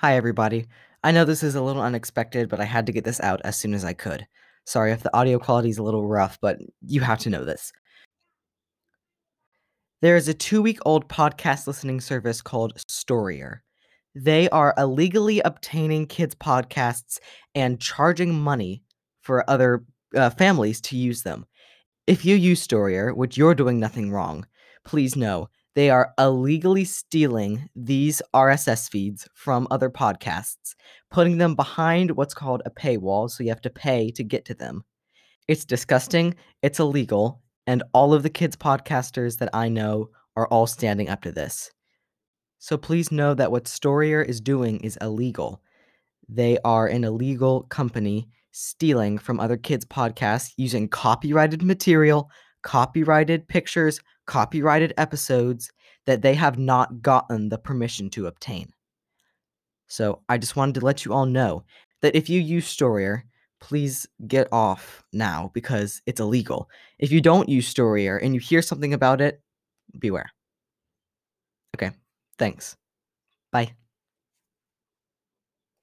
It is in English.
Hi, everybody. I know this is a little unexpected, but I had to get this out as soon as I could. Sorry if the audio quality is a little rough, but you have to know this. There is a two week old podcast listening service called Storier. They are illegally obtaining kids' podcasts and charging money for other uh, families to use them. If you use Storier, which you're doing nothing wrong, please know they are illegally stealing these RSS feeds from other podcasts, putting them behind what's called a paywall, so you have to pay to get to them. It's disgusting, it's illegal, and all of the kids' podcasters that I know are all standing up to this. So please know that what Storier is doing is illegal. They are an illegal company stealing from other kids' podcasts using copyrighted material, copyrighted pictures, copyrighted episodes that they have not gotten the permission to obtain. So I just wanted to let you all know that if you use Storier, please get off now because it's illegal. If you don't use Storier and you hear something about it, beware. Okay, thanks. Bye.